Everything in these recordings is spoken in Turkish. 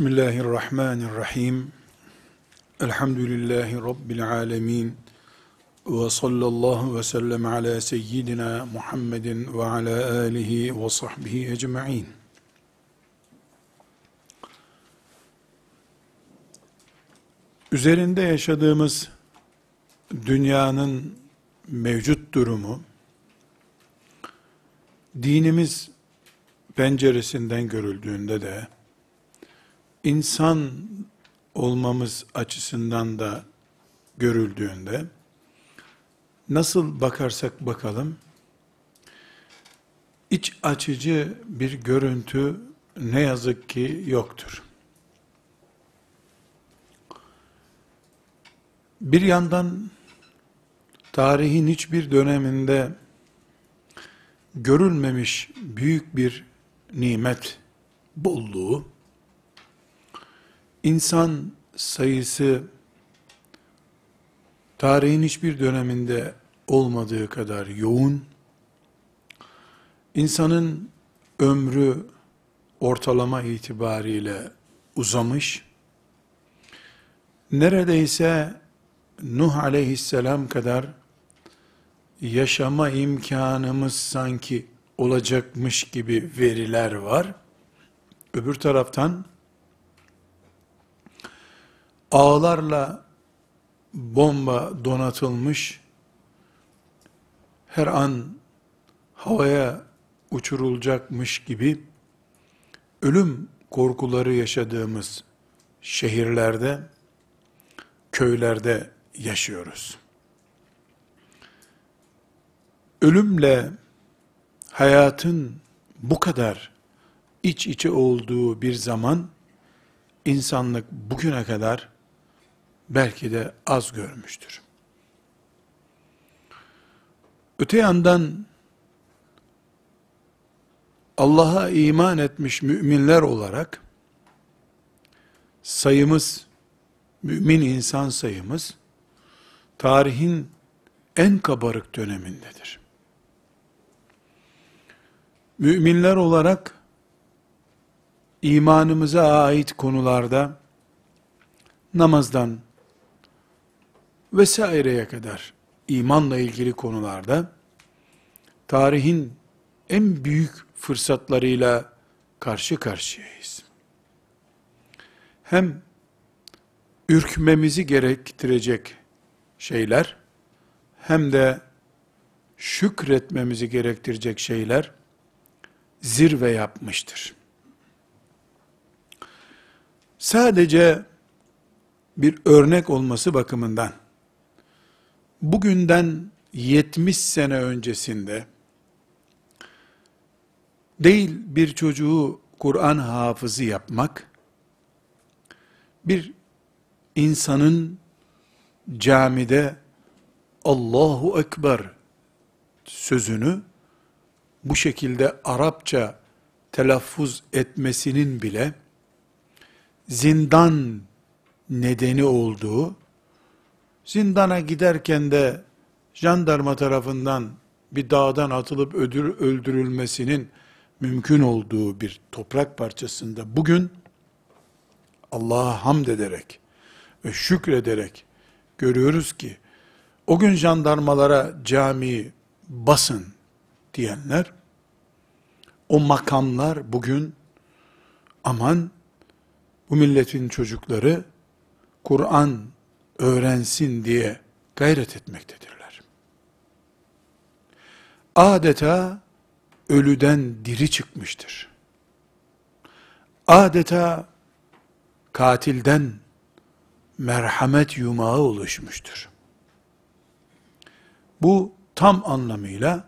Bismillahirrahmanirrahim. Elhamdülillahi Rabbil alemin. Ve sallallahu ve sellem ala seyyidina Muhammedin ve ala alihi ve sahbihi ecma'in. Üzerinde yaşadığımız dünyanın mevcut durumu, dinimiz penceresinden görüldüğünde de, insan olmamız açısından da görüldüğünde, nasıl bakarsak bakalım, iç açıcı bir görüntü ne yazık ki yoktur. Bir yandan tarihin hiçbir döneminde görülmemiş büyük bir nimet bolluğu, insan sayısı tarihin hiçbir döneminde olmadığı kadar yoğun, insanın ömrü ortalama itibariyle uzamış, neredeyse Nuh aleyhisselam kadar yaşama imkanımız sanki olacakmış gibi veriler var. Öbür taraftan ağlarla bomba donatılmış, her an havaya uçurulacakmış gibi ölüm korkuları yaşadığımız şehirlerde, köylerde yaşıyoruz. Ölümle hayatın bu kadar iç içe olduğu bir zaman insanlık bugüne kadar belki de az görmüştür. Öte yandan Allah'a iman etmiş müminler olarak sayımız, mümin insan sayımız tarihin en kabarık dönemindedir. Müminler olarak imanımıza ait konularda namazdan vesaireye kadar imanla ilgili konularda tarihin en büyük fırsatlarıyla karşı karşıyayız. Hem ürkmemizi gerektirecek şeyler hem de şükretmemizi gerektirecek şeyler zirve yapmıştır. Sadece bir örnek olması bakımından bugünden 70 sene öncesinde değil bir çocuğu Kur'an hafızı yapmak, bir insanın camide Allahu Ekber sözünü bu şekilde Arapça telaffuz etmesinin bile zindan nedeni olduğu, zindana giderken de jandarma tarafından bir dağdan atılıp ödür, öldürülmesinin mümkün olduğu bir toprak parçasında bugün Allah'a hamd ederek ve şükrederek görüyoruz ki o gün jandarmalara camiyi basın diyenler o makamlar bugün aman bu milletin çocukları Kur'an öğrensin diye gayret etmektedirler. Adeta ölüden diri çıkmıştır. Adeta katilden merhamet yumağı oluşmuştur. Bu tam anlamıyla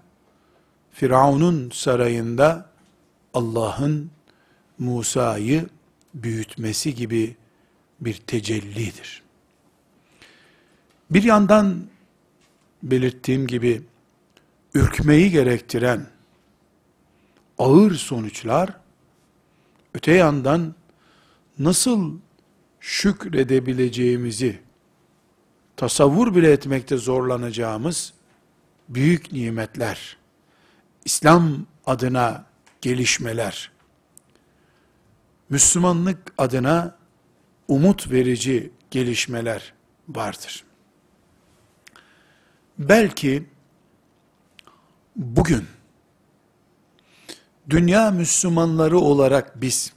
Firavun'un sarayında Allah'ın Musa'yı büyütmesi gibi bir tecellidir. Bir yandan belirttiğim gibi ürkmeyi gerektiren ağır sonuçlar, öte yandan nasıl şükredebileceğimizi tasavvur bile etmekte zorlanacağımız büyük nimetler, İslam adına gelişmeler, Müslümanlık adına umut verici gelişmeler vardır. Belki bugün dünya Müslümanları olarak biz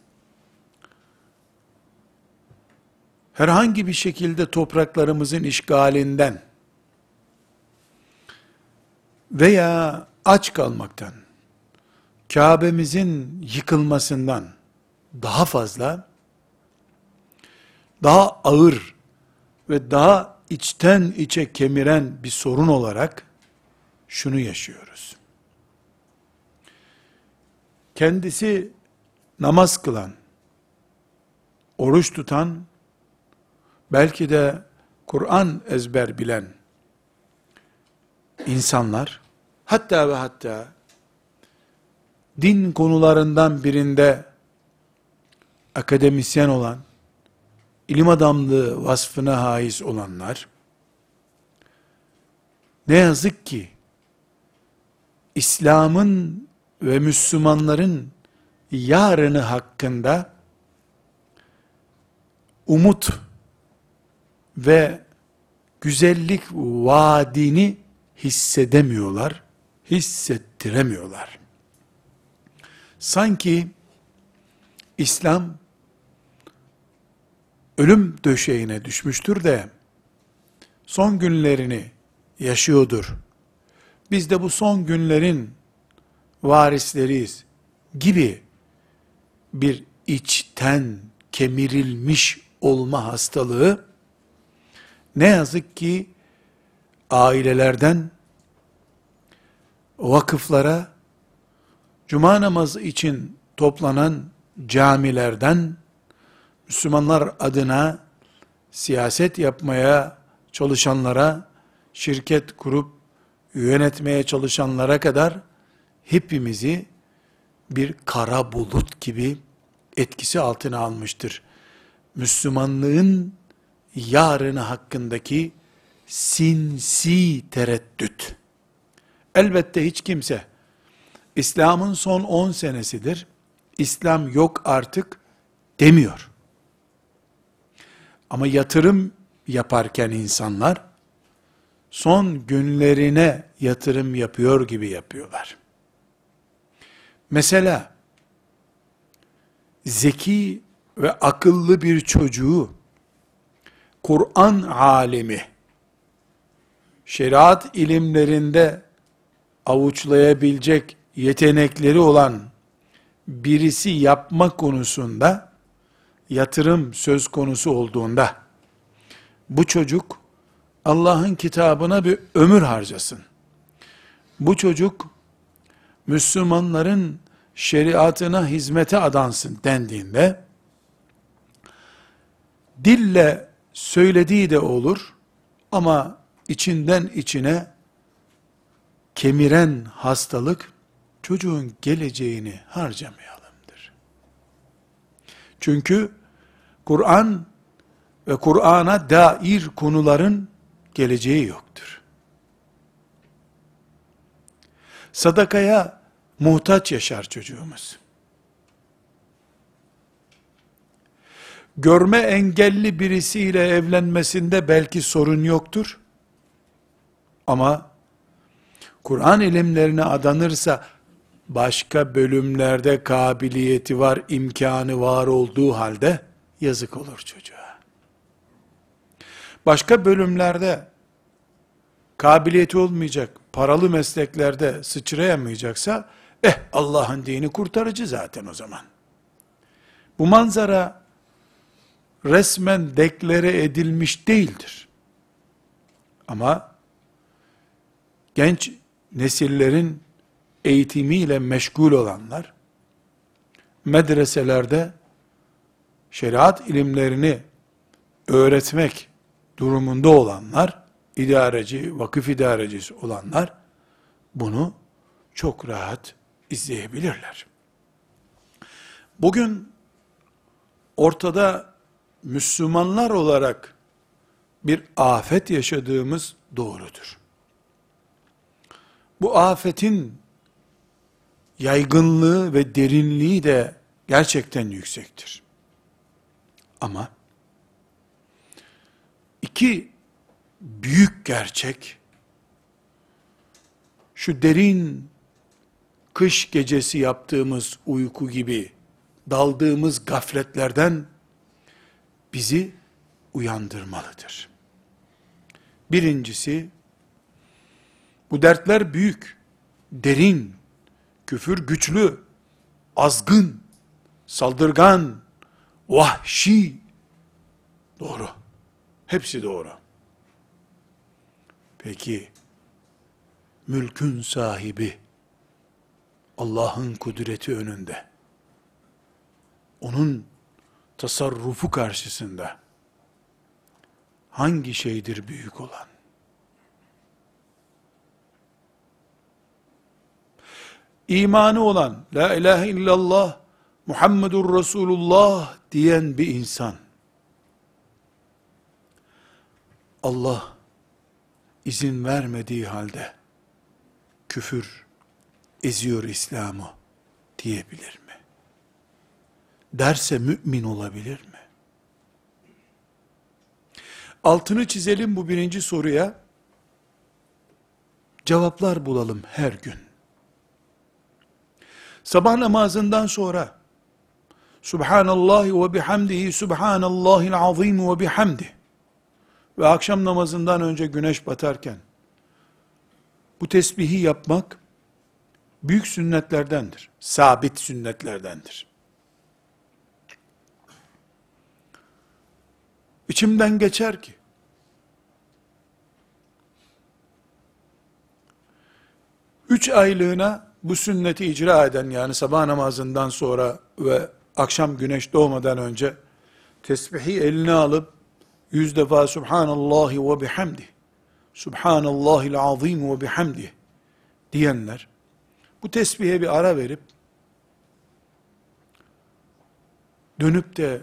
herhangi bir şekilde topraklarımızın işgalinden veya aç kalmaktan, Kabe'mizin yıkılmasından daha fazla, daha ağır ve daha içten içe kemiren bir sorun olarak şunu yaşıyoruz. Kendisi namaz kılan, oruç tutan, belki de Kur'an ezber bilen insanlar, hatta ve hatta din konularından birinde akademisyen olan, ilim adamlığı vasfına haiz olanlar, ne yazık ki, İslam'ın ve Müslümanların yarını hakkında umut ve güzellik vaadini hissedemiyorlar, hissettiremiyorlar. Sanki İslam ölüm döşeğine düşmüştür de son günlerini yaşıyordur. Biz de bu son günlerin varisleriyiz gibi bir içten kemirilmiş olma hastalığı ne yazık ki ailelerden vakıflara cuma namazı için toplanan camilerden Müslümanlar adına siyaset yapmaya çalışanlara, şirket kurup yönetmeye çalışanlara kadar hepimizi bir kara bulut gibi etkisi altına almıştır. Müslümanlığın yarını hakkındaki sinsi tereddüt. Elbette hiç kimse İslam'ın son 10 senesidir. İslam yok artık demiyor. Ama yatırım yaparken insanlar son günlerine yatırım yapıyor gibi yapıyorlar. Mesela zeki ve akıllı bir çocuğu Kur'an alemi şeriat ilimlerinde avuçlayabilecek yetenekleri olan birisi yapma konusunda yatırım söz konusu olduğunda bu çocuk Allah'ın kitabına bir ömür harcasın. Bu çocuk Müslümanların şeriatına hizmete adansın dendiğinde dille söylediği de olur ama içinden içine kemiren hastalık çocuğun geleceğini harcamayalımdır. Çünkü Kur'an ve Kur'an'a dair konuların geleceği yoktur. Sadakaya muhtaç yaşar çocuğumuz. Görme engelli birisiyle evlenmesinde belki sorun yoktur. Ama Kur'an ilimlerine adanırsa başka bölümlerde kabiliyeti var, imkanı var olduğu halde yazık olur çocuğa. Başka bölümlerde kabiliyeti olmayacak, paralı mesleklerde sıçrayamayacaksa, eh Allah'ın dini kurtarıcı zaten o zaman. Bu manzara resmen deklare edilmiş değildir. Ama genç nesillerin eğitimiyle meşgul olanlar, medreselerde şeriat ilimlerini öğretmek durumunda olanlar, idareci, vakıf idarecisi olanlar, bunu çok rahat izleyebilirler. Bugün ortada Müslümanlar olarak bir afet yaşadığımız doğrudur. Bu afetin yaygınlığı ve derinliği de gerçekten yüksektir. Ama iki büyük gerçek şu derin kış gecesi yaptığımız uyku gibi daldığımız gafletlerden bizi uyandırmalıdır. Birincisi, bu dertler büyük, derin, küfür güçlü, azgın, saldırgan, vahşi. Doğru. Hepsi doğru. Peki, mülkün sahibi, Allah'ın kudreti önünde, onun tasarrufu karşısında, hangi şeydir büyük olan? İmanı olan, La ilahe illallah, Muhammedur Resulullah diyen bir insan, Allah izin vermediği halde, küfür eziyor İslam'ı diyebilir mi? Derse mümin olabilir mi? Altını çizelim bu birinci soruya. Cevaplar bulalım her gün. Sabah namazından sonra Subhanallah ve bihamdihi Subhanallahil azim ve bihamdi ve akşam namazından önce güneş batarken bu tesbihi yapmak büyük sünnetlerdendir. Sabit sünnetlerdendir. İçimden geçer ki, üç aylığına bu sünneti icra eden, yani sabah namazından sonra ve akşam güneş doğmadan önce, tesbihi eline alıp, yüz defa Subhanallahi ve bihamdi, Subhanallahil azim ve bihamdi diyenler, bu tesbihe bir ara verip, dönüp de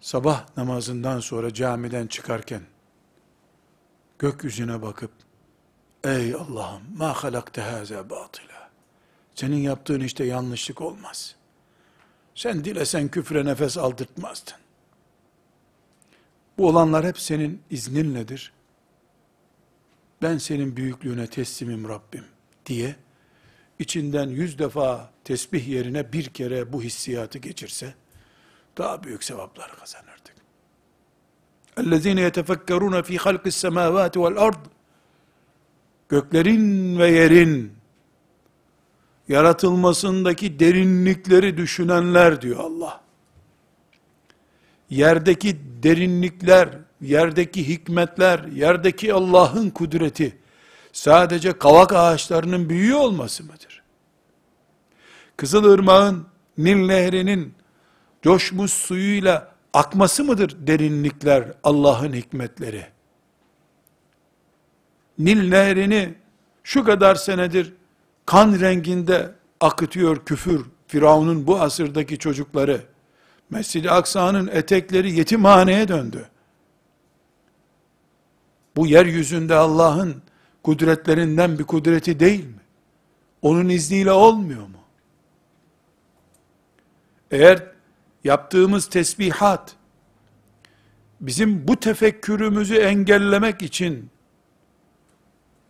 sabah namazından sonra camiden çıkarken gökyüzüne bakıp ey Allah'ım ma halakte haza batıla senin yaptığın işte yanlışlık olmaz. Sen dilesen küfre nefes aldırtmazdın. Bu olanlar hep senin izninledir. Ben senin büyüklüğüne teslimim Rabbim diye içinden yüz defa tesbih yerine bir kere bu hissiyatı geçirse, daha büyük sevaplar kazanırdık. اَلَّذ۪ينَ يَتَفَكَّرُونَ ف۪ي خَلْقِ السَّمَاوَاتِ وَالْاَرْضِ Göklerin ve yerin yaratılmasındaki derinlikleri düşünenler diyor Allah. Yerdeki derinlikler, yerdeki hikmetler, yerdeki Allah'ın kudreti sadece kavak ağaçlarının büyüğü olması mıdır? Kızılırmağın, Nil Nehri'nin coşmuş suyuyla akması mıdır derinlikler Allah'ın hikmetleri? Nil nehrini şu kadar senedir kan renginde akıtıyor küfür, Firavun'un bu asırdaki çocukları. Mescid-i Aksa'nın etekleri yetimhaneye döndü. Bu yeryüzünde Allah'ın kudretlerinden bir kudreti değil mi? Onun izniyle olmuyor mu? Eğer yaptığımız tesbihat, bizim bu tefekkürümüzü engellemek için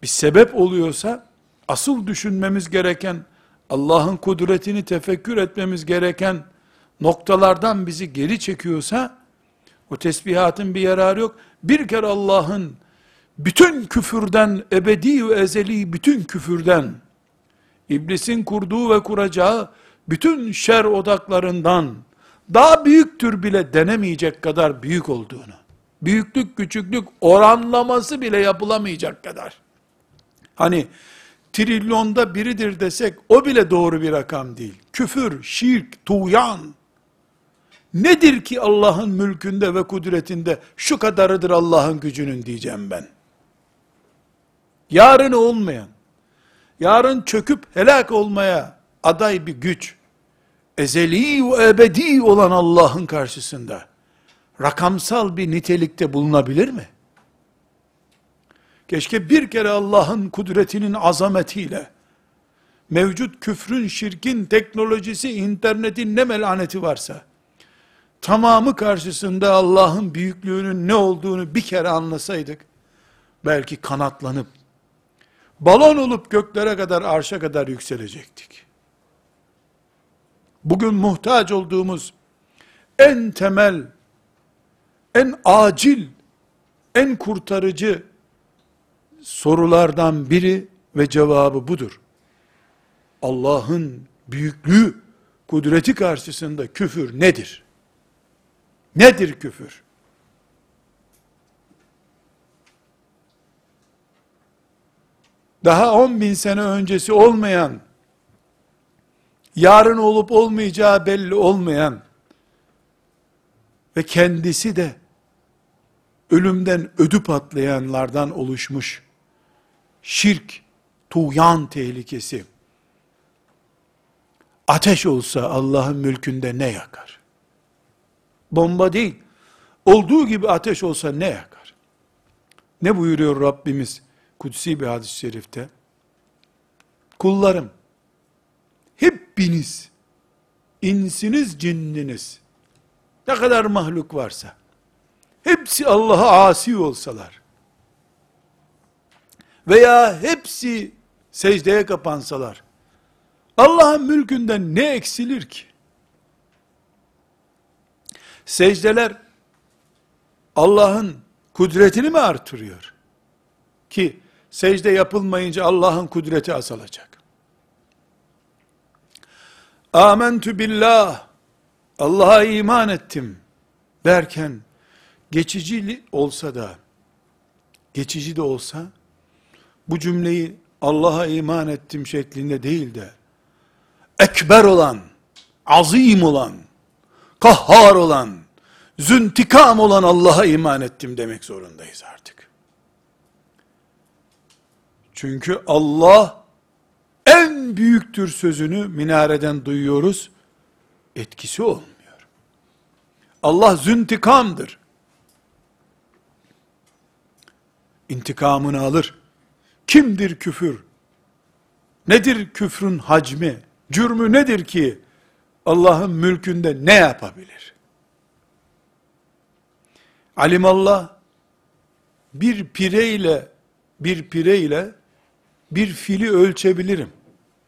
bir sebep oluyorsa, asıl düşünmemiz gereken, Allah'ın kudretini tefekkür etmemiz gereken noktalardan bizi geri çekiyorsa, o tesbihatın bir yararı yok. Bir kere Allah'ın bütün küfürden, ebedi ve ezeli bütün küfürden, iblisin kurduğu ve kuracağı bütün şer odaklarından, daha büyüktür bile denemeyecek kadar büyük olduğunu, büyüklük küçüklük oranlaması bile yapılamayacak kadar, hani trilyonda biridir desek, o bile doğru bir rakam değil. Küfür, şirk, tuğyan, nedir ki Allah'ın mülkünde ve kudretinde şu kadarıdır Allah'ın gücünün diyeceğim ben. Yarın olmayan, yarın çöküp helak olmaya aday bir güç, ezeli ve ebedi olan Allah'ın karşısında rakamsal bir nitelikte bulunabilir mi? Keşke bir kere Allah'ın kudretinin azametiyle, mevcut küfrün, şirkin, teknolojisi, internetin ne melaneti varsa, tamamı karşısında Allah'ın büyüklüğünün ne olduğunu bir kere anlasaydık, belki kanatlanıp, balon olup göklere kadar, arşa kadar yükselecektik. Bugün muhtaç olduğumuz en temel, en acil, en kurtarıcı sorulardan biri ve cevabı budur. Allah'ın büyüklüğü, kudreti karşısında küfür nedir? Nedir küfür? Daha 10 bin sene öncesi olmayan, yarın olup olmayacağı belli olmayan ve kendisi de ölümden ödü patlayanlardan oluşmuş şirk, tuğyan tehlikesi, ateş olsa Allah'ın mülkünde ne yakar? Bomba değil, olduğu gibi ateş olsa ne yakar? Ne buyuruyor Rabbimiz kutsi bir hadis-i şerifte? Kullarım, hepiniz, insiniz, cinniniz, ne kadar mahluk varsa, hepsi Allah'a asi olsalar, veya hepsi secdeye kapansalar, Allah'ın mülkünden ne eksilir ki? Secdeler, Allah'ın kudretini mi artırıyor? Ki, secde yapılmayınca Allah'ın kudreti azalacak. Amentü billah, Allah'a iman ettim derken, geçici olsa da, geçici de olsa, bu cümleyi Allah'a iman ettim şeklinde değil de, ekber olan, azim olan, kahhar olan, züntikam olan Allah'a iman ettim demek zorundayız artık. Çünkü Allah en büyüktür sözünü minareden duyuyoruz, etkisi olmuyor. Allah züntikamdır. İntikamını alır. Kimdir küfür? Nedir küfrün hacmi? Cürmü nedir ki Allah'ın mülkünde ne yapabilir? Alimallah bir pireyle bir pireyle bir fili ölçebilirim.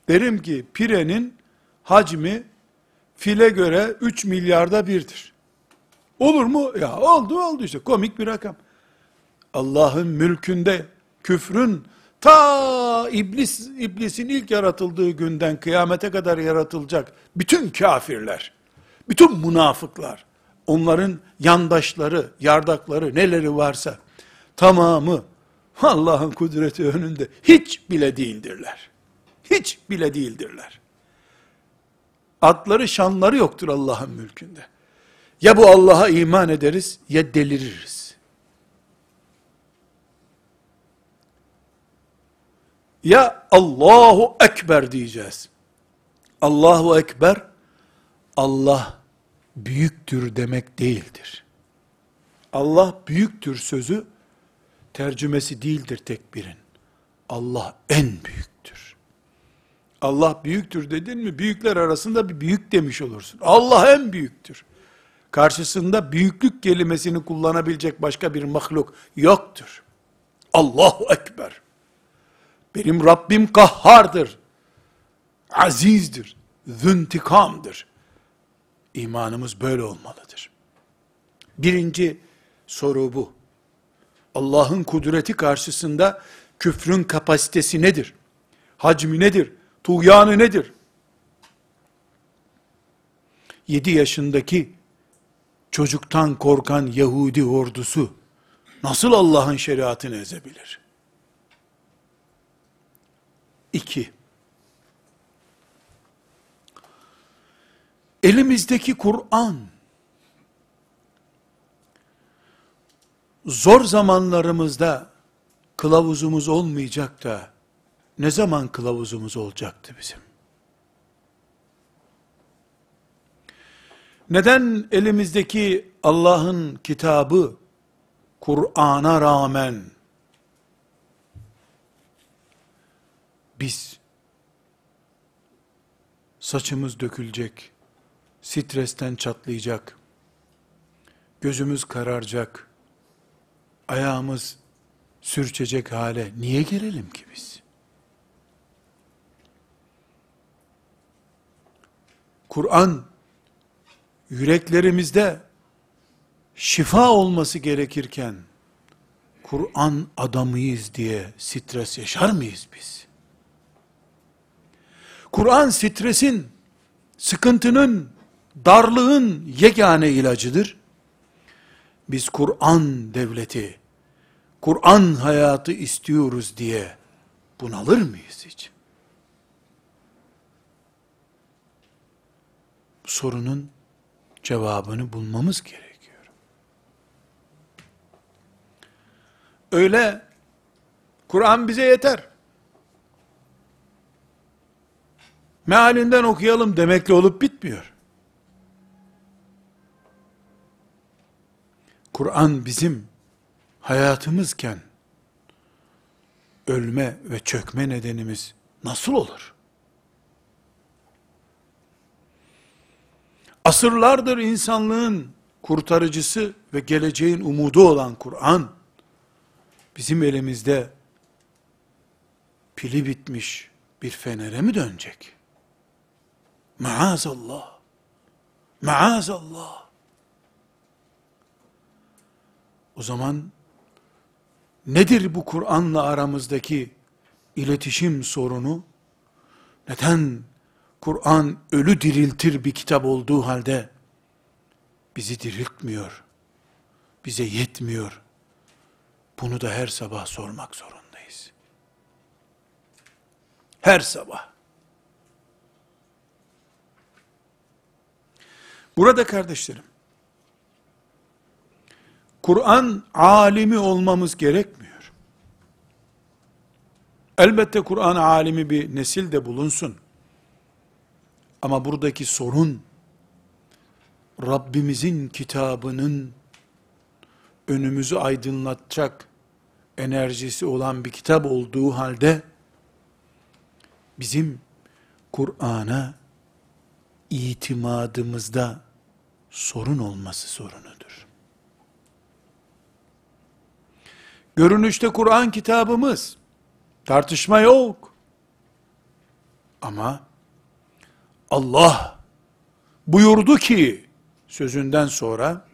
Derim ki pirenin hacmi file göre 3 milyarda birdir. Olur mu? Ya oldu oldu işte komik bir rakam. Allah'ın mülkünde küfrün ta iblis iblisin ilk yaratıldığı günden kıyamete kadar yaratılacak bütün kafirler, bütün münafıklar, onların yandaşları, yardakları neleri varsa tamamı Allah'ın kudreti önünde hiç bile değildirler. Hiç bile değildirler. Adları şanları yoktur Allah'ın mülkünde. Ya bu Allah'a iman ederiz ya deliririz. Ya Allahu Ekber diyeceğiz. Allahu Ekber, Allah büyüktür demek değildir. Allah büyüktür sözü, tercümesi değildir tekbirin. Allah en büyüktür. Allah büyüktür dedin mi, büyükler arasında bir büyük demiş olursun. Allah en büyüktür. Karşısında büyüklük kelimesini kullanabilecek başka bir mahluk yoktur. Allahu Ekber. Benim Rabbim kahhardır. Azizdir. Züntikamdır. İmanımız böyle olmalıdır. Birinci soru bu. Allah'ın kudreti karşısında küfrün kapasitesi nedir? Hacmi nedir? Tuğyanı nedir? 7 yaşındaki çocuktan korkan Yahudi ordusu nasıl Allah'ın şeriatını ezebilir? 2. Elimizdeki Kur'an, zor zamanlarımızda kılavuzumuz olmayacak da, ne zaman kılavuzumuz olacaktı bizim? Neden elimizdeki Allah'ın kitabı, Kur'an'a rağmen, biz saçımız dökülecek, stresten çatlayacak, gözümüz kararacak, ayağımız sürçecek hale niye gelelim ki biz? Kur'an yüreklerimizde şifa olması gerekirken Kur'an adamıyız diye stres yaşar mıyız biz? Kur'an stresin, sıkıntının, darlığın yegane ilacıdır. Biz Kur'an devleti, Kur'an hayatı istiyoruz diye bunalır mıyız hiç? Sorunun cevabını bulmamız gerekiyor. Öyle Kur'an bize yeter. Mealinden okuyalım demekle olup bitmiyor. Kur'an bizim hayatımızken ölme ve çökme nedenimiz nasıl olur? Asırlardır insanlığın kurtarıcısı ve geleceğin umudu olan Kur'an, bizim elimizde pili bitmiş bir fenere mi dönecek? Maazallah. Maazallah. O zaman nedir bu Kur'an'la aramızdaki iletişim sorunu? Neden Kur'an ölü diriltir bir kitap olduğu halde bizi diriltmiyor, bize yetmiyor. Bunu da her sabah sormak zorundayız. Her sabah. Burada kardeşlerim, Kur'an alimi olmamız gerekmiyor. Elbette Kur'an alimi bir nesil de bulunsun. Ama buradaki sorun, Rabbimizin kitabının önümüzü aydınlatacak enerjisi olan bir kitap olduğu halde, bizim Kur'an'a itimadımızda sorun olması sorunudur. Görünüşte Kur'an kitabımız, tartışma yok. Ama Allah buyurdu ki sözünden sonra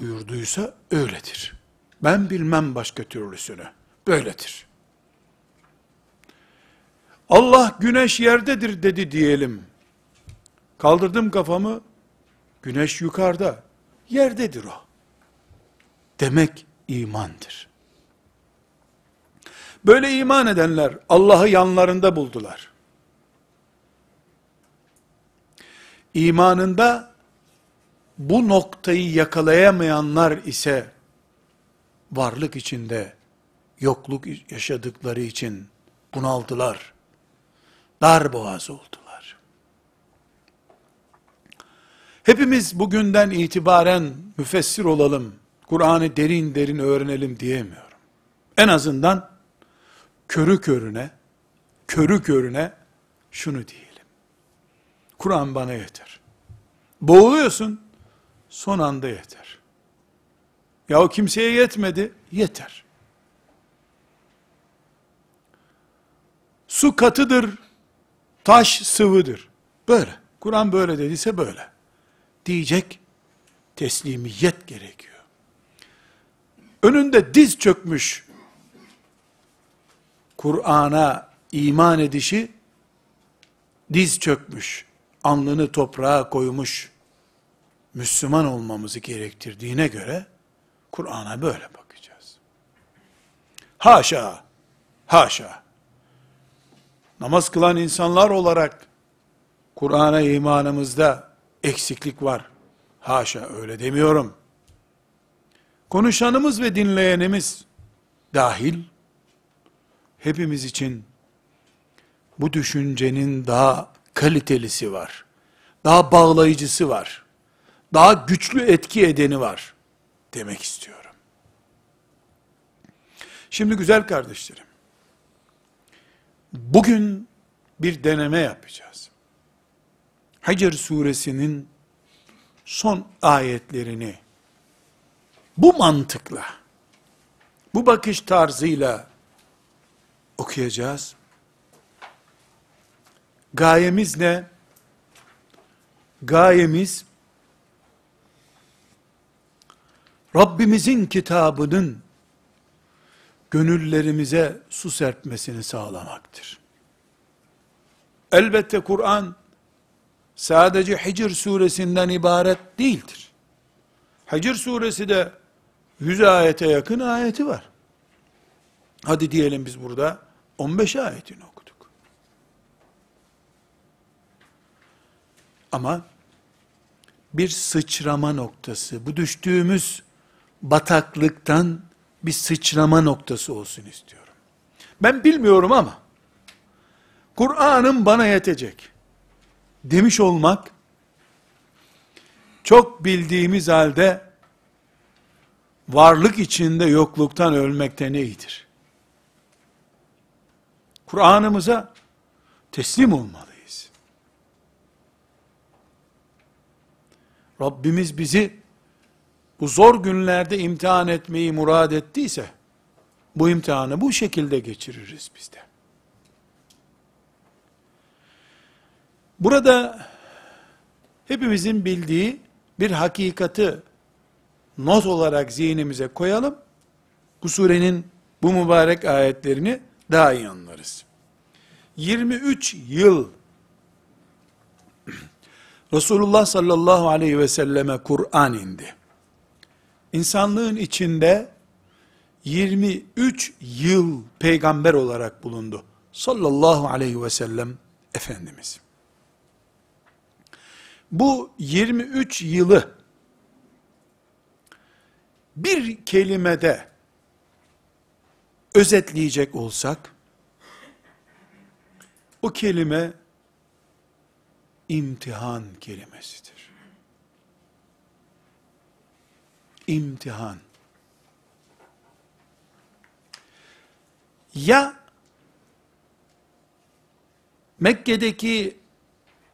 buyurduysa öyledir. Ben bilmem başka türlüsünü. Böyledir. Allah güneş yerdedir dedi diyelim. Kaldırdım kafamı, güneş yukarıda, yerdedir o. Demek imandır. Böyle iman edenler Allah'ı yanlarında buldular. İmanında bu noktayı yakalayamayanlar ise varlık içinde yokluk yaşadıkları için bunaldılar. Dar boğaz oldular. Hepimiz bugünden itibaren müfessir olalım, Kur'an'ı derin derin öğrenelim diyemiyorum. En azından körü körüne, körü körüne şunu diyelim. Kur'an bana yeter. Boğuluyorsun, son anda yeter. Ya o kimseye yetmedi, yeter. Su katıdır, taş sıvıdır. Böyle. Kur'an böyle dediyse böyle. Diyecek teslimiyet gerekiyor. Önünde diz çökmüş Kur'an'a iman edişi diz çökmüş, alnını toprağa koymuş Müslüman olmamızı gerektirdiğine göre Kur'an'a böyle bakacağız. Haşa, haşa. Namaz kılan insanlar olarak Kur'an'a imanımızda eksiklik var. Haşa öyle demiyorum. Konuşanımız ve dinleyenimiz dahil hepimiz için bu düşüncenin daha kalitelisi var. Daha bağlayıcısı var. Daha güçlü etki edeni var demek istiyorum. Şimdi güzel kardeşlerim, bugün bir deneme yapacağız. Hacer suresinin son ayetlerini bu mantıkla, bu bakış tarzıyla okuyacağız. Gayemiz ne? Gayemiz Rabbimizin kitabının gönüllerimize su serpmesini sağlamaktır. Elbette Kur'an sadece Hicr suresinden ibaret değildir. Hicr suresi de 100 ayete yakın ayeti var. Hadi diyelim biz burada 15 ayetini okuduk. Ama bir sıçrama noktası, bu düştüğümüz bataklıktan bir sıçrama noktası olsun istiyorum. Ben bilmiyorum ama Kur'an'ım bana yetecek demiş olmak çok bildiğimiz halde varlık içinde yokluktan ölmekten iyidir. Kur'an'ımıza teslim olmalıyız. Rabbimiz bizi bu zor günlerde imtihan etmeyi murad ettiyse, bu imtihanı bu şekilde geçiririz biz de. Burada hepimizin bildiği bir hakikati not olarak zihnimize koyalım. Bu surenin bu mübarek ayetlerini daha iyi anlarız. 23 yıl Resulullah sallallahu aleyhi ve selleme Kur'an indi. İnsanlığın içinde 23 yıl peygamber olarak bulundu. Sallallahu aleyhi ve sellem Efendimiz. Bu 23 yılı bir kelimede özetleyecek olsak, o kelime imtihan kelimesidir. İmtihan. Ya Mekke'deki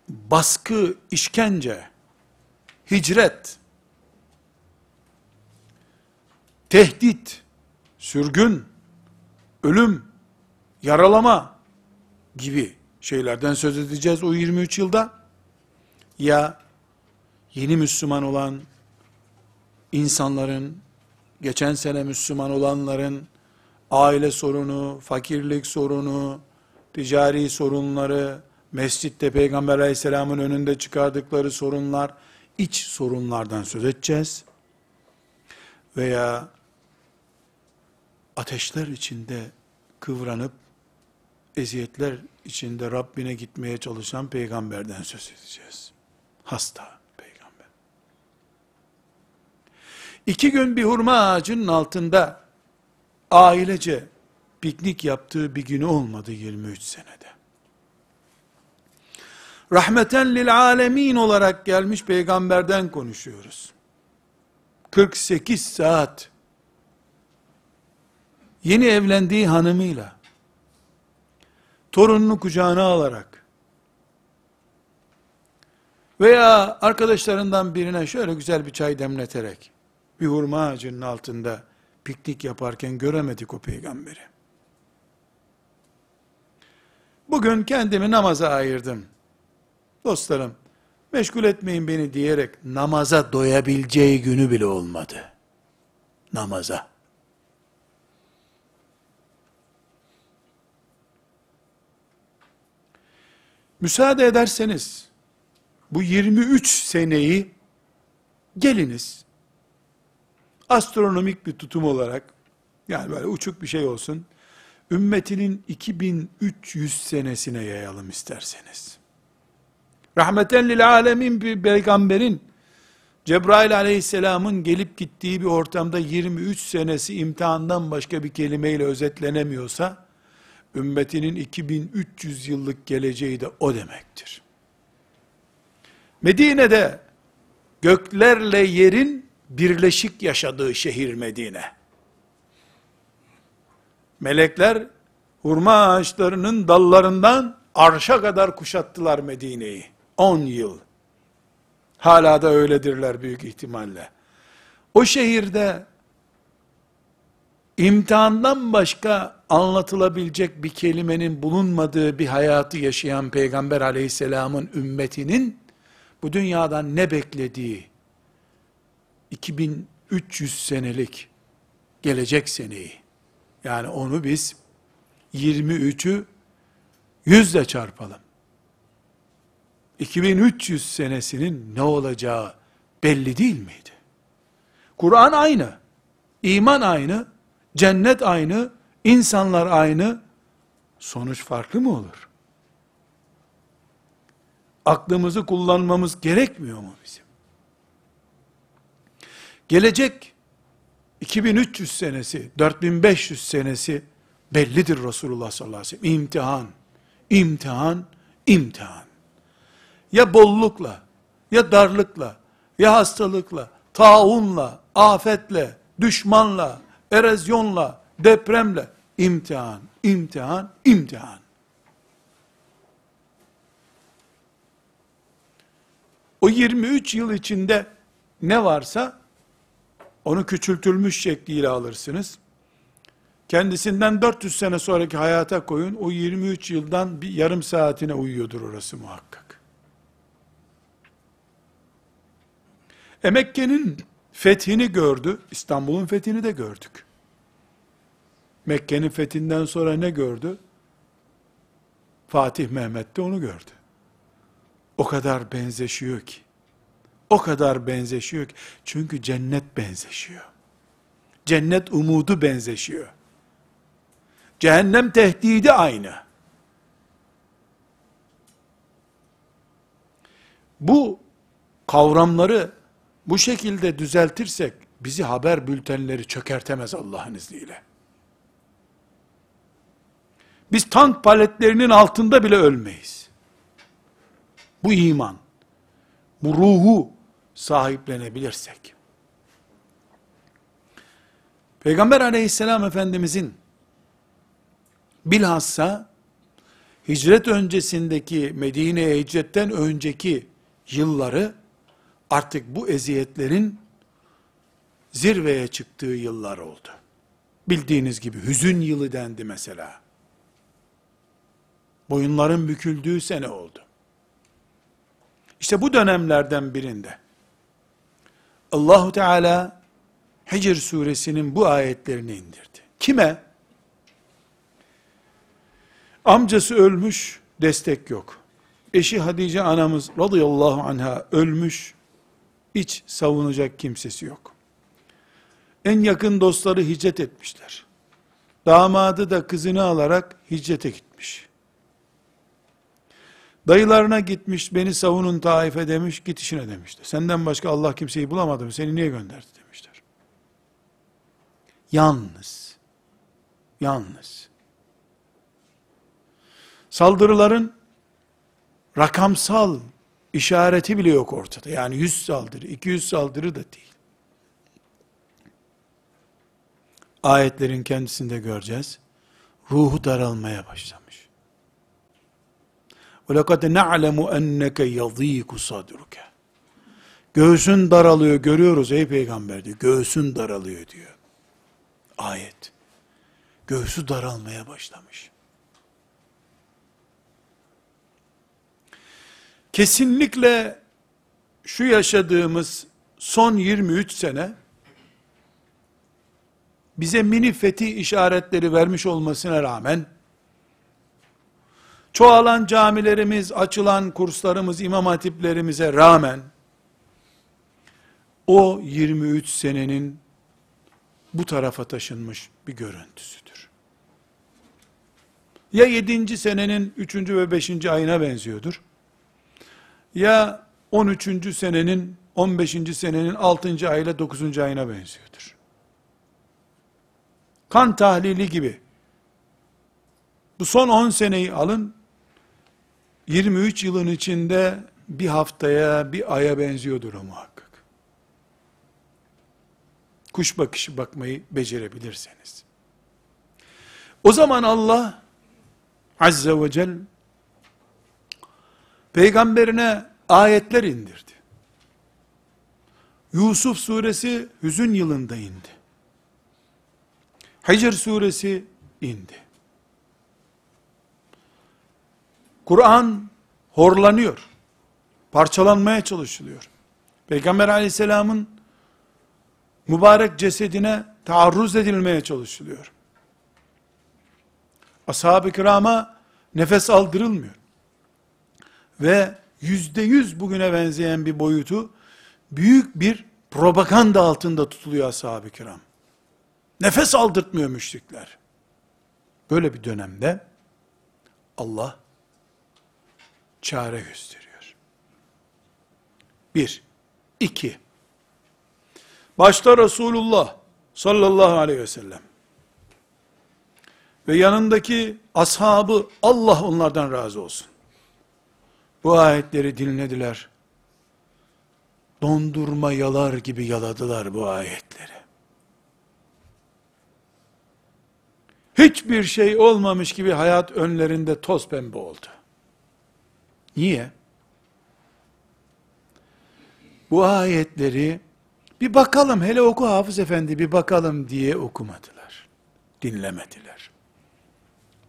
baskı, işkence, hicret, tehdit, sürgün, ölüm, yaralama gibi şeylerden söz edeceğiz o 23 yılda. Ya yeni Müslüman olan insanların, geçen sene Müslüman olanların aile sorunu, fakirlik sorunu, ticari sorunları, mescitte Peygamber aleyhisselamın önünde çıkardıkları sorunlar, iç sorunlardan söz edeceğiz. Veya ateşler içinde kıvranıp, eziyetler içinde Rabbine gitmeye çalışan peygamberden söz edeceğiz. Hasta peygamber. İki gün bir hurma ağacının altında ailece piknik yaptığı bir günü olmadı 23 senede. Rahmeten lil alemin olarak gelmiş peygamberden konuşuyoruz. 48 saat yeni evlendiği hanımıyla torununu kucağına alarak veya arkadaşlarından birine şöyle güzel bir çay demleterek bir hurma ağacının altında piknik yaparken göremedik o peygamberi. Bugün kendimi namaza ayırdım. Dostlarım, meşgul etmeyin beni diyerek namaza doyabileceği günü bile olmadı. Namaza. Müsaade ederseniz, bu 23 seneyi geliniz, astronomik bir tutum olarak, yani böyle uçuk bir şey olsun, ümmetinin 2300 senesine yayalım isterseniz. Rahmeten lil alemin bir peygamberin, Cebrail aleyhisselamın gelip gittiği bir ortamda 23 senesi imtihandan başka bir kelimeyle özetlenemiyorsa, ümmetinin 2300 yıllık geleceği de o demektir. Medine'de göklerle yerin birleşik yaşadığı şehir Medine. Melekler hurma ağaçlarının dallarından arşa kadar kuşattılar Medine'yi. 10 yıl. Hala da öyledirler büyük ihtimalle. O şehirde imtihandan başka anlatılabilecek bir kelimenin bulunmadığı bir hayatı yaşayan Peygamber aleyhisselamın ümmetinin bu dünyadan ne beklediği 2300 senelik gelecek seneyi yani onu biz 23'ü 100 ile çarpalım. 2300 senesinin ne olacağı belli değil miydi? Kur'an aynı, iman aynı, cennet aynı, insanlar aynı, sonuç farklı mı olur? Aklımızı kullanmamız gerekmiyor mu bizim? Gelecek 2300 senesi, 4500 senesi bellidir Resulullah sallallahu aleyhi ve sellem. İmtihan, imtihan, imtihan. Ya bollukla, ya darlıkla, ya hastalıkla, taunla, afetle, düşmanla, erozyonla, depremle, imtihan, imtihan, imtihan. O 23 yıl içinde ne varsa onu küçültülmüş şekliyle alırsınız. Kendisinden 400 sene sonraki hayata koyun, o 23 yıldan bir yarım saatine uyuyordur orası muhakkak. E Mekke'nin fethini gördü, İstanbul'un fethini de gördük. Mekke'nin fethinden sonra ne gördü? Fatih Mehmet de onu gördü. O kadar benzeşiyor ki. O kadar benzeşiyor ki. Çünkü cennet benzeşiyor. Cennet umudu benzeşiyor. Cehennem tehdidi aynı. Bu kavramları bu şekilde düzeltirsek bizi haber bültenleri çökertemez Allah'ın izniyle. Biz tank paletlerinin altında bile ölmeyiz. Bu iman, bu ruhu sahiplenebilirsek. Peygamber aleyhisselam efendimizin bilhassa hicret öncesindeki Medine'ye hicretten önceki yılları artık bu eziyetlerin zirveye çıktığı yıllar oldu. Bildiğiniz gibi hüzün yılı dendi mesela. Boyunların büküldüğü sene oldu. İşte bu dönemlerden birinde Allahu Teala Hicr suresinin bu ayetlerini indirdi. Kime? Amcası ölmüş, destek yok. Eşi Hatice anamız radıyallahu anha ölmüş, hiç savunacak kimsesi yok. En yakın dostları hicret etmişler. Damadı da kızını alarak hicrete gitmiş. Dayılarına gitmiş, beni savunun taife demiş, git işine demişler. Senden başka Allah kimseyi bulamadı mı, seni niye gönderdi demişler. Yalnız, yalnız. Saldırıların rakamsal işareti bile yok ortada. Yani 100 saldırı, 200 saldırı da değil. Ayetlerin kendisinde göreceğiz. Ruhu daralmaya başlamış. وَلَقَدْ نَعْلَمُ اَنَّكَ يَض۪يكُ صَدْرُكَ Göğsün daralıyor görüyoruz ey peygamber diyor. Göğsün daralıyor diyor. Ayet. Göğsü daralmaya başlamış. Kesinlikle şu yaşadığımız son 23 sene bize mini fethi işaretleri vermiş olmasına rağmen çoğalan camilerimiz, açılan kurslarımız, imam hatiplerimize rağmen o 23 senenin bu tarafa taşınmış bir görüntüsüdür. Ya 7. senenin 3. ve 5. ayına benziyordur ya 13. senenin 15. senenin 6. ayıyla 9. ayına benziyordur. Kan tahlili gibi. Bu son 10 seneyi alın, 23 yılın içinde bir haftaya, bir aya benziyordur o muhakkak. Kuş bakışı bakmayı becerebilirseniz. O zaman Allah Azze ve Celle peygamberine ayetler indirdi. Yusuf suresi hüzün yılında indi. Hicr suresi indi. Kur'an horlanıyor. Parçalanmaya çalışılıyor. Peygamber aleyhisselamın mübarek cesedine taarruz edilmeye çalışılıyor. Ashab-ı kirama nefes aldırılmıyor. Ve yüzde yüz bugüne benzeyen bir boyutu büyük bir propaganda altında tutuluyor ashab-ı kiram. Nefes aldırtmıyor müşrikler. Böyle bir dönemde Allah çare gösteriyor. Bir. iki. Başta Resulullah sallallahu aleyhi ve sellem ve yanındaki ashabı Allah onlardan razı olsun. Bu ayetleri dinlediler. Dondurma yalar gibi yaladılar bu ayetleri. Hiçbir şey olmamış gibi hayat önlerinde toz pembe oldu. Niye? Bu ayetleri bir bakalım hele oku Hafız Efendi bir bakalım diye okumadılar. Dinlemediler.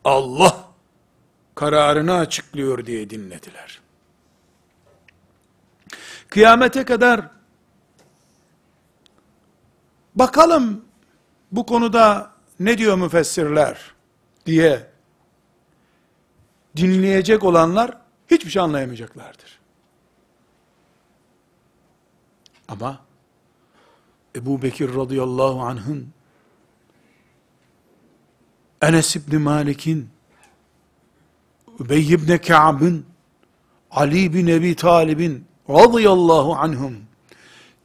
Allah kararını açıklıyor diye dinlediler. Kıyamete kadar bakalım bu konuda ne diyor müfessirler diye dinleyecek olanlar hiçbir şey anlayamayacaklardır. Ama Ebu Bekir radıyallahu anh'ın Enes İbni Malik'in Übey ibn Ka'b'ın Ali bin Ebi Talib'in radıyallahu anhum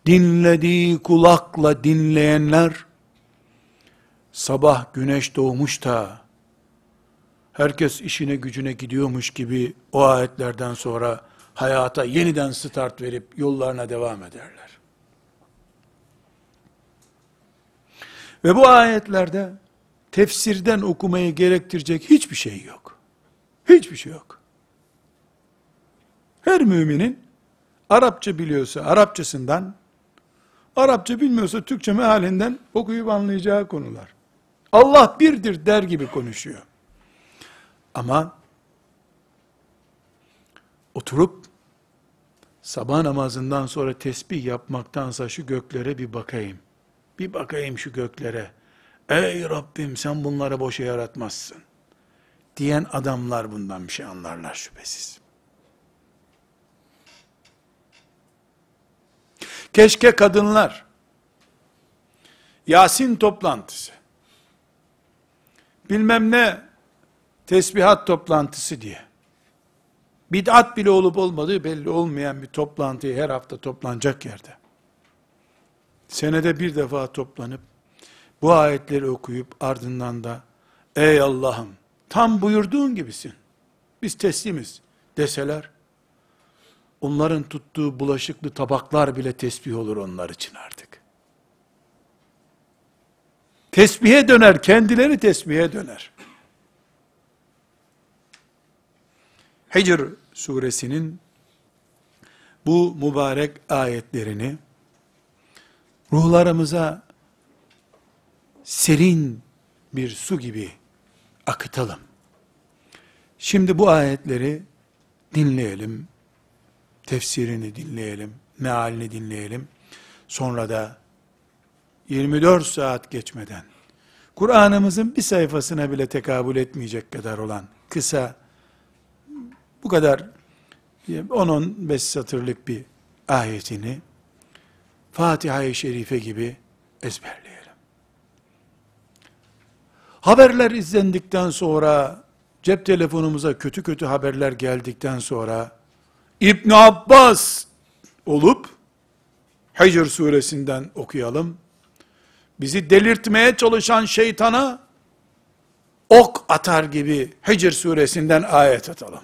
dinlediği kulakla dinleyenler sabah güneş doğmuş da herkes işine gücüne gidiyormuş gibi o ayetlerden sonra hayata yeniden start verip yollarına devam ederler. Ve bu ayetlerde tefsirden okumayı gerektirecek hiçbir şey yok. Hiçbir şey yok. Her müminin Arapça biliyorsa Arapçasından, Arapça bilmiyorsa Türkçe mealinden okuyup anlayacağı konular. Allah birdir der gibi konuşuyor. Ama oturup sabah namazından sonra tesbih yapmaktansa şu göklere bir bakayım. Bir bakayım şu göklere. Ey Rabbim sen bunları boşa yaratmazsın. Diyen adamlar bundan bir şey anlarlar şüphesiz. Keşke kadınlar Yasin toplantısı bilmem ne tesbihat toplantısı diye bid'at bile olup olmadığı belli olmayan bir toplantıyı her hafta toplanacak yerde senede bir defa toplanıp bu ayetleri okuyup ardından da ey Allah'ım tam buyurduğun gibisin. Biz teslimiz deseler onların tuttuğu bulaşıklı tabaklar bile tesbih olur onlar için artık. Tesbihe döner, kendileri tesbihe döner. Hicr suresinin bu mübarek ayetlerini ruhlarımıza serin bir su gibi akıtalım. Şimdi bu ayetleri dinleyelim, tefsirini dinleyelim, mealini dinleyelim. Sonra da 24 saat geçmeden, Kur'an'ımızın bir sayfasına bile tekabül etmeyecek kadar olan kısa, bu kadar 10-15 satırlık bir ayetini Fatiha-i Şerife gibi ezberleyelim. Haberler izlendikten sonra, cep telefonumuza kötü kötü haberler geldikten sonra, İbn Abbas olup, Hicr suresinden okuyalım. Bizi delirtmeye çalışan şeytana, ok atar gibi Hicr suresinden ayet atalım.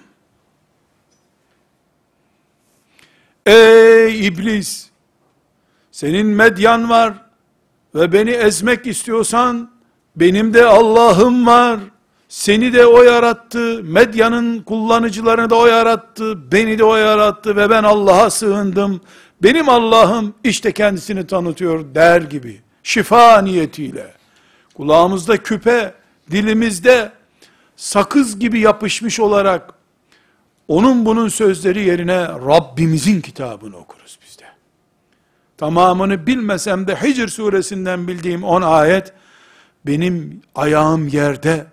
Ey iblis! Senin medyan var ve beni ezmek istiyorsan benim de Allah'ım var. Seni de o yarattı. Medyanın kullanıcılarını da o yarattı. Beni de o yarattı ve ben Allah'a sığındım. benim Allah'ım işte kendisini tanıtıyor der gibi, şifa niyetiyle, kulağımızda küpe, dilimizde sakız gibi yapışmış olarak, onun bunun sözleri yerine Rabbimizin kitabını okuruz biz de. Tamamını bilmesem de Hicr suresinden bildiğim 10 ayet, benim ayağım yerde,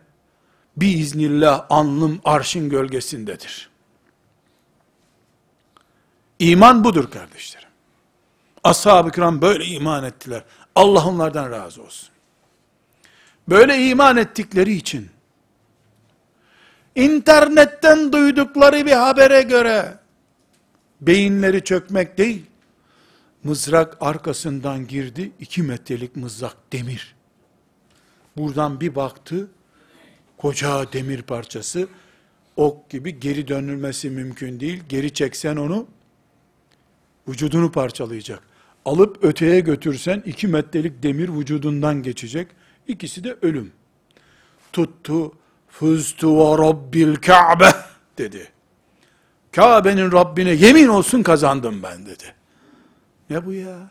biiznillah alnım arşın gölgesindedir. İman budur kardeşlerim. Ashab-ı kiram böyle iman ettiler. Allah onlardan razı olsun. Böyle iman ettikleri için, internetten duydukları bir habere göre, beyinleri çökmek değil, mızrak arkasından girdi, iki metrelik mızrak demir. Buradan bir baktı, koca demir parçası, ok gibi geri dönülmesi mümkün değil. Geri çeksen onu, vücudunu parçalayacak. Alıp öteye götürsen iki metrelik demir vücudundan geçecek. İkisi de ölüm. Tuttu, fuztu ve rabbil ka'be dedi. Kabe'nin Rabbine yemin olsun kazandım ben dedi. Ne bu ya?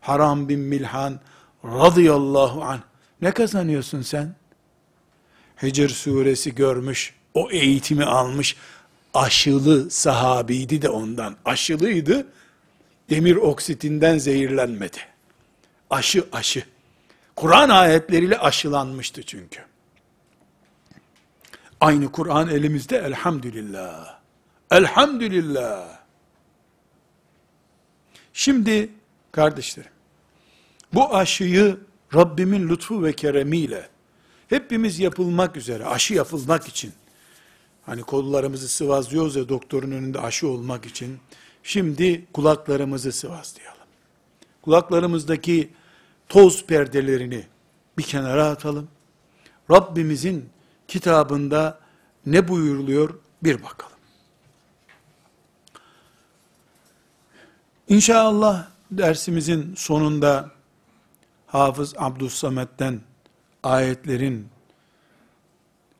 Haram bin Milhan radıyallahu anh. Ne kazanıyorsun sen? Hicr suresi görmüş, o eğitimi almış, aşılı sahabiydi de ondan. Aşılıydı, demir oksitinden zehirlenmedi. Aşı aşı. Kur'an ayetleriyle aşılanmıştı çünkü. Aynı Kur'an elimizde elhamdülillah. Elhamdülillah. Şimdi kardeşlerim, bu aşıyı Rabbimin lütfu ve keremiyle hepimiz yapılmak üzere, aşı yapılmak için, hani kollarımızı sıvazlıyoruz ya doktorun önünde aşı olmak için, şimdi kulaklarımızı sıvazlayalım. Kulaklarımızdaki toz perdelerini bir kenara atalım. Rabbimizin kitabında ne buyuruluyor bir bakalım. İnşallah dersimizin sonunda Hafız Abdüssamet'ten ayetlerin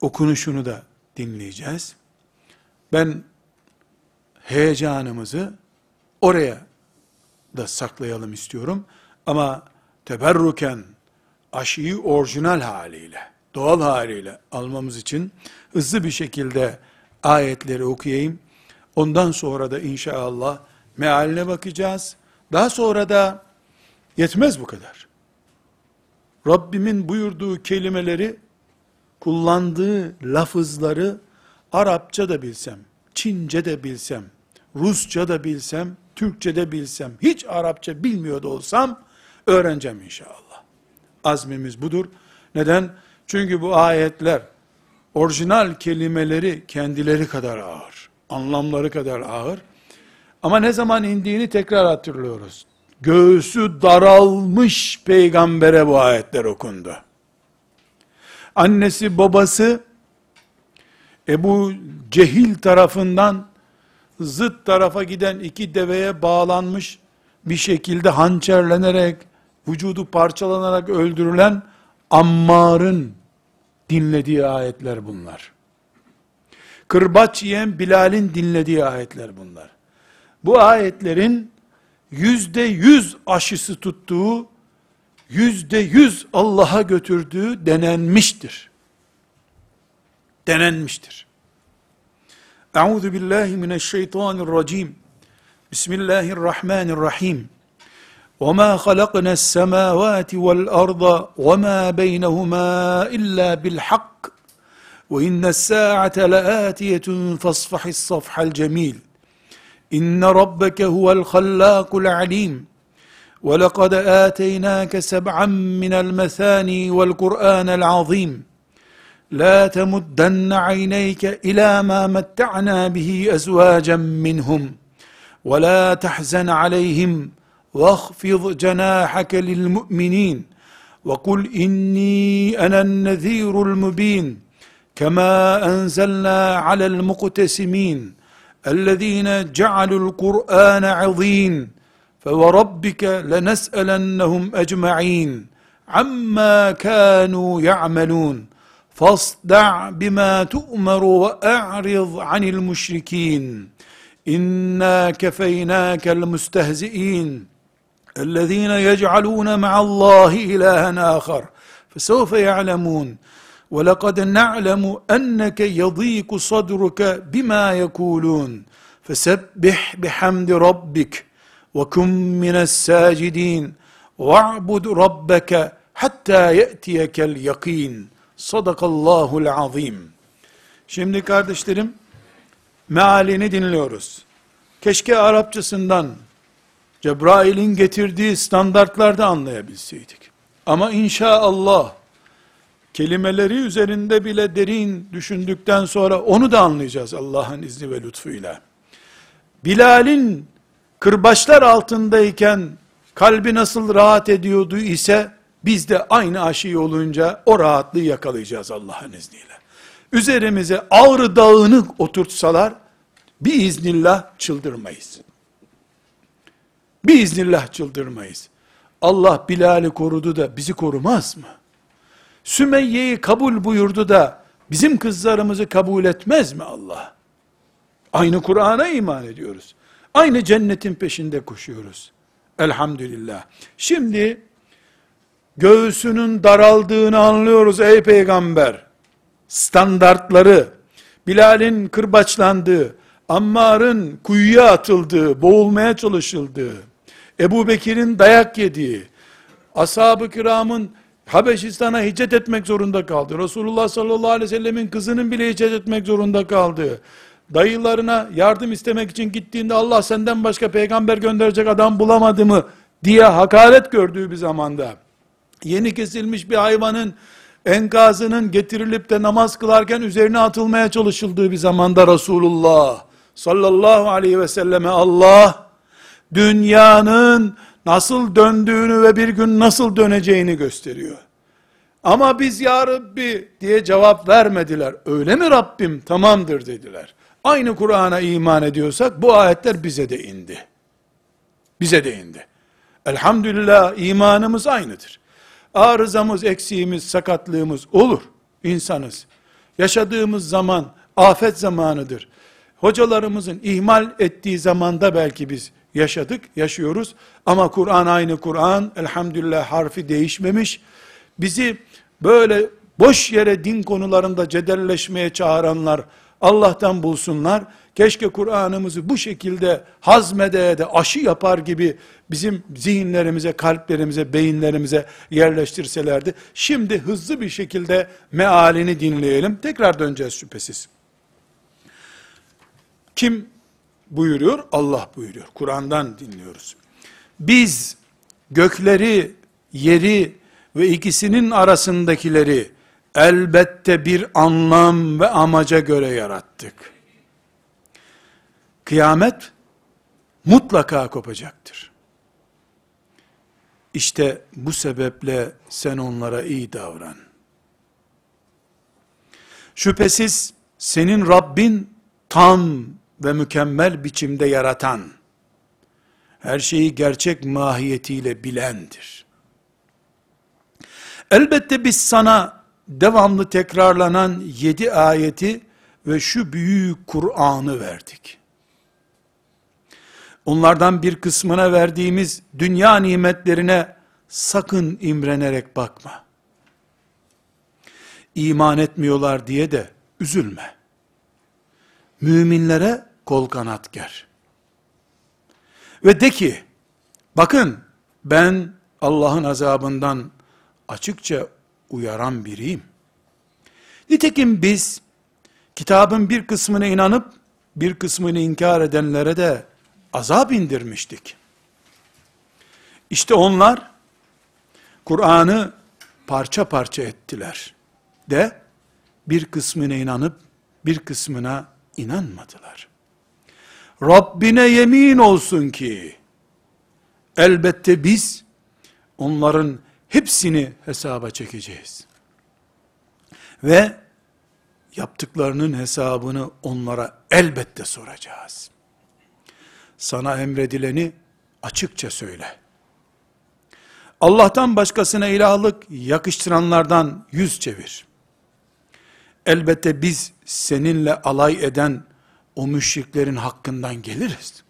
okunuşunu da dinleyeceğiz. Ben heyecanımızı oraya da saklayalım istiyorum. Ama teberruken aşıyı orijinal haliyle, doğal haliyle almamız için hızlı bir şekilde ayetleri okuyayım. Ondan sonra da inşallah mealine bakacağız. Daha sonra da yetmez bu kadar. Rabbimin buyurduğu kelimeleri, kullandığı lafızları Arapça da bilsem, Çince de bilsem, Rusça da bilsem, Türkçe de bilsem, hiç Arapça bilmiyor da olsam, öğreneceğim inşallah. Azmimiz budur. Neden? Çünkü bu ayetler, orijinal kelimeleri kendileri kadar ağır, anlamları kadar ağır. Ama ne zaman indiğini tekrar hatırlıyoruz göğsü daralmış peygambere bu ayetler okundu. Annesi babası Ebu Cehil tarafından zıt tarafa giden iki deveye bağlanmış bir şekilde hançerlenerek vücudu parçalanarak öldürülen Ammar'ın dinlediği ayetler bunlar. Kırbaç yiyen Bilal'in dinlediği ayetler bunlar. Bu ayetlerin yüzde yüz aşısı tuttuğu, yüzde yüz Allah'a götürdüğü denenmiştir. Denenmiştir. Euzu billahi mineşşeytanirracim. Bismillahirrahmanirrahim. وَمَا خَلَقْنَا السَّمَاوَاتِ وَالْأَرْضَ وَمَا بَيْنَهُمَا إِلَّا بِالْحَقِّ وَإِنَّ السَّاعَةَ لَآتِيَةٌ فَاصْفَحِ الصَّفْحَ الْجَمِيلِ إن ربك هو الخلاق العليم ولقد آتيناك سبعا من المثاني والقرآن العظيم لا تمدن عينيك إلى ما متعنا به أزواجا منهم ولا تحزن عليهم واخفض جناحك للمؤمنين وقل إني أنا النذير المبين كما أنزلنا على المقتسمين الذين جعلوا القرآن عظيم فوربك لنسألنهم أجمعين عما كانوا يعملون فاصدع بما تؤمر وأعرض عن المشركين İnna kefeynâkel müstehzi'in. الذين يجعلون مع الله إلها آخر فسوف يعلمون ولقد نعلم أنك يضيق صدرك بما يقولون فسبح بحمد ربك وكن من الساجدين واعبد ربك حتى يأتيك اليقين Sadakallahul azim. Şimdi kardeşlerim, mealini dinliyoruz. Keşke Arapçasından, Cebrail'in getirdiği standartlarda anlayabilseydik. Ama inşallah, kelimeleri üzerinde bile derin düşündükten sonra onu da anlayacağız Allah'ın izni ve lütfuyla. Bilal'in kırbaçlar altındayken kalbi nasıl rahat ediyordu ise biz de aynı aşıyı olunca o rahatlığı yakalayacağız Allah'ın izniyle. Üzerimize ağrı dağını oturtsalar biiznillah çıldırmayız. Biiznillah çıldırmayız. Allah Bilal'i korudu da bizi korumaz mı? Sümeyye'yi kabul buyurdu da bizim kızlarımızı kabul etmez mi Allah? Aynı Kur'an'a iman ediyoruz. Aynı cennetin peşinde koşuyoruz. Elhamdülillah. Şimdi göğsünün daraldığını anlıyoruz ey peygamber. Standartları, Bilal'in kırbaçlandığı, Ammar'ın kuyuya atıldığı, boğulmaya çalışıldığı, Ebu Bekir'in dayak yediği, ashab-ı kiramın Habeşistan'a hicret etmek zorunda kaldı. Resulullah sallallahu aleyhi ve sellemin kızının bile hicret etmek zorunda kaldı. Dayılarına yardım istemek için gittiğinde Allah senden başka peygamber gönderecek adam bulamadı mı diye hakaret gördüğü bir zamanda yeni kesilmiş bir hayvanın enkazının getirilip de namaz kılarken üzerine atılmaya çalışıldığı bir zamanda Resulullah sallallahu aleyhi ve selleme Allah dünyanın nasıl döndüğünü ve bir gün nasıl döneceğini gösteriyor. Ama biz ya Rabbi diye cevap vermediler. Öyle mi Rabbim? Tamamdır dediler. Aynı Kur'an'a iman ediyorsak bu ayetler bize de indi. Bize de indi. Elhamdülillah imanımız aynıdır. Arızamız, eksiğimiz, sakatlığımız olur. İnsanız. Yaşadığımız zaman afet zamanıdır. Hocalarımızın ihmal ettiği zamanda belki biz yaşadık, yaşıyoruz. Ama Kur'an aynı Kur'an. Elhamdülillah harfi değişmemiş. Bizi böyle boş yere din konularında cedelleşmeye çağıranlar Allah'tan bulsunlar. Keşke Kur'an'ımızı bu şekilde hazmede de aşı yapar gibi bizim zihinlerimize, kalplerimize, beyinlerimize yerleştirselerdi. Şimdi hızlı bir şekilde mealini dinleyelim. Tekrar döneceğiz şüphesiz. Kim buyuruyor? Allah buyuruyor. Kur'an'dan dinliyoruz. Biz gökleri, yeri ve ikisinin arasındakileri elbette bir anlam ve amaca göre yarattık. Kıyamet mutlaka kopacaktır. İşte bu sebeple sen onlara iyi davran. Şüphesiz senin Rabbin tam ve mükemmel biçimde yaratan, her şeyi gerçek mahiyetiyle bilendir. Elbette biz sana devamlı tekrarlanan yedi ayeti ve şu büyük Kur'an'ı verdik. Onlardan bir kısmına verdiğimiz dünya nimetlerine sakın imrenerek bakma. İman etmiyorlar diye de üzülme. Müminlere kol kanat ger. Ve de ki, bakın ben Allah'ın azabından açıkça uyaran biriyim. Nitekim biz kitabın bir kısmına inanıp bir kısmını inkar edenlere de azap indirmiştik. İşte onlar Kur'an'ı parça parça ettiler de bir kısmına inanıp bir kısmına inanmadılar. Rabbine yemin olsun ki elbette biz onların hepsini hesaba çekeceğiz. Ve yaptıklarının hesabını onlara elbette soracağız. Sana emredileni açıkça söyle. Allah'tan başkasına ilahlık yakıştıranlardan yüz çevir. Elbette biz seninle alay eden o müşriklerin hakkından geliriz.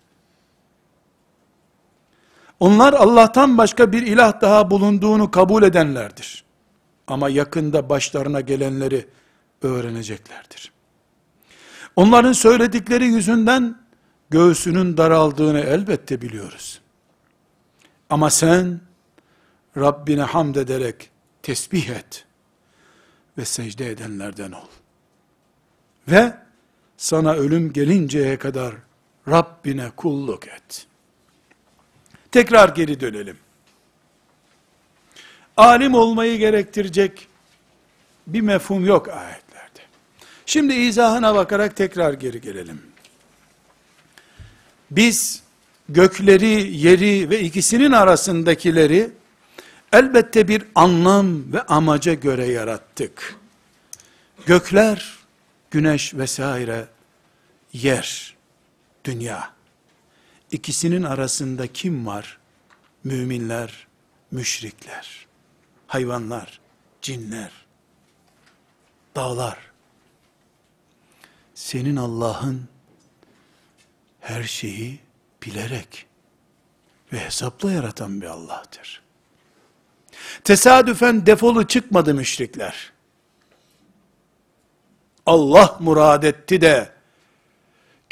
Onlar Allah'tan başka bir ilah daha bulunduğunu kabul edenlerdir. Ama yakında başlarına gelenleri öğreneceklerdir. Onların söyledikleri yüzünden göğsünün daraldığını elbette biliyoruz. Ama sen Rabbine hamd ederek tesbih et ve secde edenlerden ol. Ve sana ölüm gelinceye kadar Rabbine kulluk et. Tekrar geri dönelim. Alim olmayı gerektirecek bir mefhum yok ayetlerde. Şimdi izahına bakarak tekrar geri gelelim. Biz gökleri, yeri ve ikisinin arasındakileri elbette bir anlam ve amaca göre yarattık. Gökler, güneş vesaire, yer, dünya. İkisinin arasında kim var? Müminler, müşrikler, hayvanlar, cinler, dağlar. Senin Allah'ın her şeyi bilerek ve hesapla yaratan bir Allah'tır. Tesadüfen defolu çıkmadı müşrikler. Allah murad etti de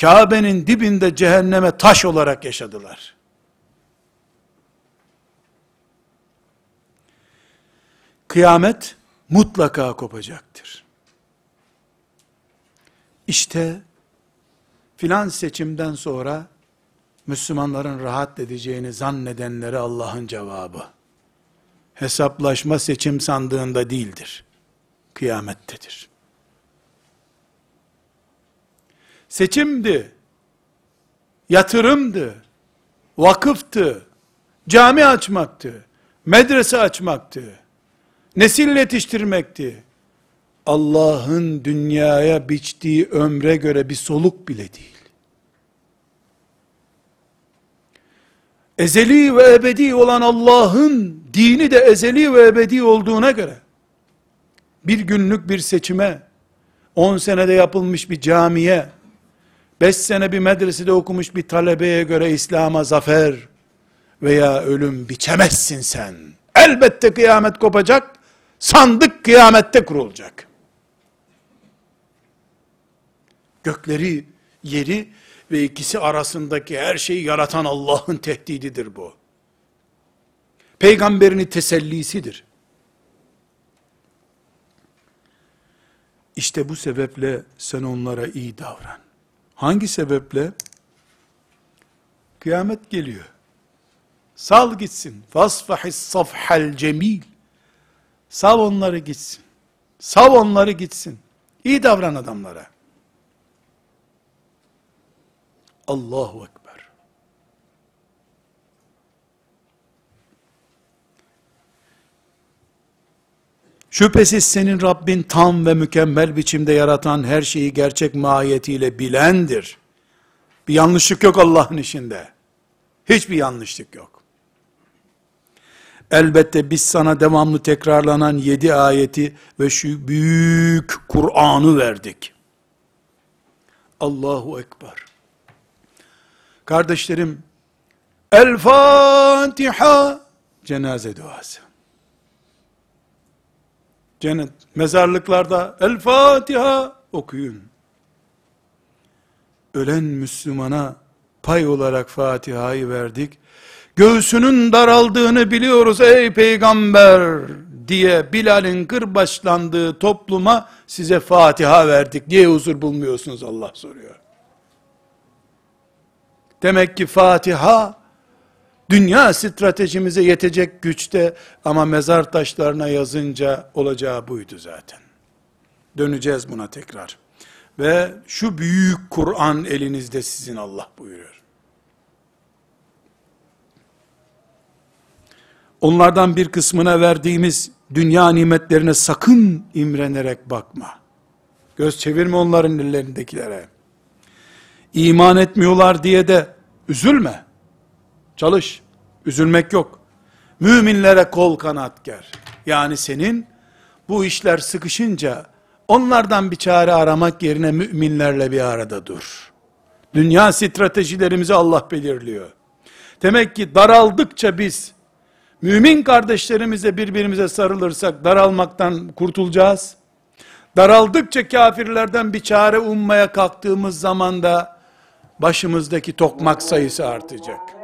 Kabe'nin dibinde cehenneme taş olarak yaşadılar. Kıyamet mutlaka kopacaktır. İşte filan seçimden sonra Müslümanların rahat edeceğini zannedenlere Allah'ın cevabı. Hesaplaşma seçim sandığında değildir. Kıyamettedir. Seçimdi, yatırımdı, vakıftı, cami açmaktı, medrese açmaktı, nesil yetiştirmekti. Allah'ın dünyaya biçtiği ömre göre bir soluk bile değil. Ezeli ve ebedi olan Allah'ın dini de ezeli ve ebedi olduğuna göre, bir günlük bir seçime, 10 senede yapılmış bir camiye, 5 sene bir medresede okumuş bir talebeye göre İslam'a zafer veya ölüm biçemezsin sen. Elbette kıyamet kopacak, sandık kıyamette kurulacak. Gökleri, yeri ve ikisi arasındaki her şeyi yaratan Allah'ın tehdididir bu. Peygamberini tesellisidir. İşte bu sebeple sen onlara iyi davran. Hangi sebeple? Kıyamet geliyor. Sal gitsin. Fasfahis safhal cemil. Sal onları gitsin. Sav onları gitsin. İyi davran adamlara. Allahu Ekber. Şüphesiz senin Rabbin tam ve mükemmel biçimde yaratan her şeyi gerçek mahiyetiyle bilendir. Bir yanlışlık yok Allah'ın işinde. Hiçbir yanlışlık yok. Elbette biz sana devamlı tekrarlanan yedi ayeti ve şu büyük Kur'an'ı verdik. Allahu Ekber. Kardeşlerim, El Fatiha cenaze duası. Cennet, mezarlıklarda El Fatiha okuyun. Ölen Müslümana pay olarak Fatiha'yı verdik. Göğsünün daraldığını biliyoruz ey peygamber diye Bilal'in kırbaçlandığı topluma size Fatiha verdik diye huzur bulmuyorsunuz Allah soruyor. Demek ki Fatiha dünya stratejimize yetecek güçte ama mezar taşlarına yazınca olacağı buydu zaten. Döneceğiz buna tekrar. Ve şu büyük Kur'an elinizde sizin Allah buyuruyor. Onlardan bir kısmına verdiğimiz dünya nimetlerine sakın imrenerek bakma. Göz çevirme onların ellerindekilere. İman etmiyorlar diye de üzülme. Çalış. Üzülmek yok. Müminlere kol kanat ger. Yani senin bu işler sıkışınca onlardan bir çare aramak yerine müminlerle bir arada dur. Dünya stratejilerimizi Allah belirliyor. Demek ki daraldıkça biz mümin kardeşlerimize birbirimize sarılırsak daralmaktan kurtulacağız. Daraldıkça kafirlerden bir çare ummaya kalktığımız zaman da başımızdaki tokmak sayısı artacak.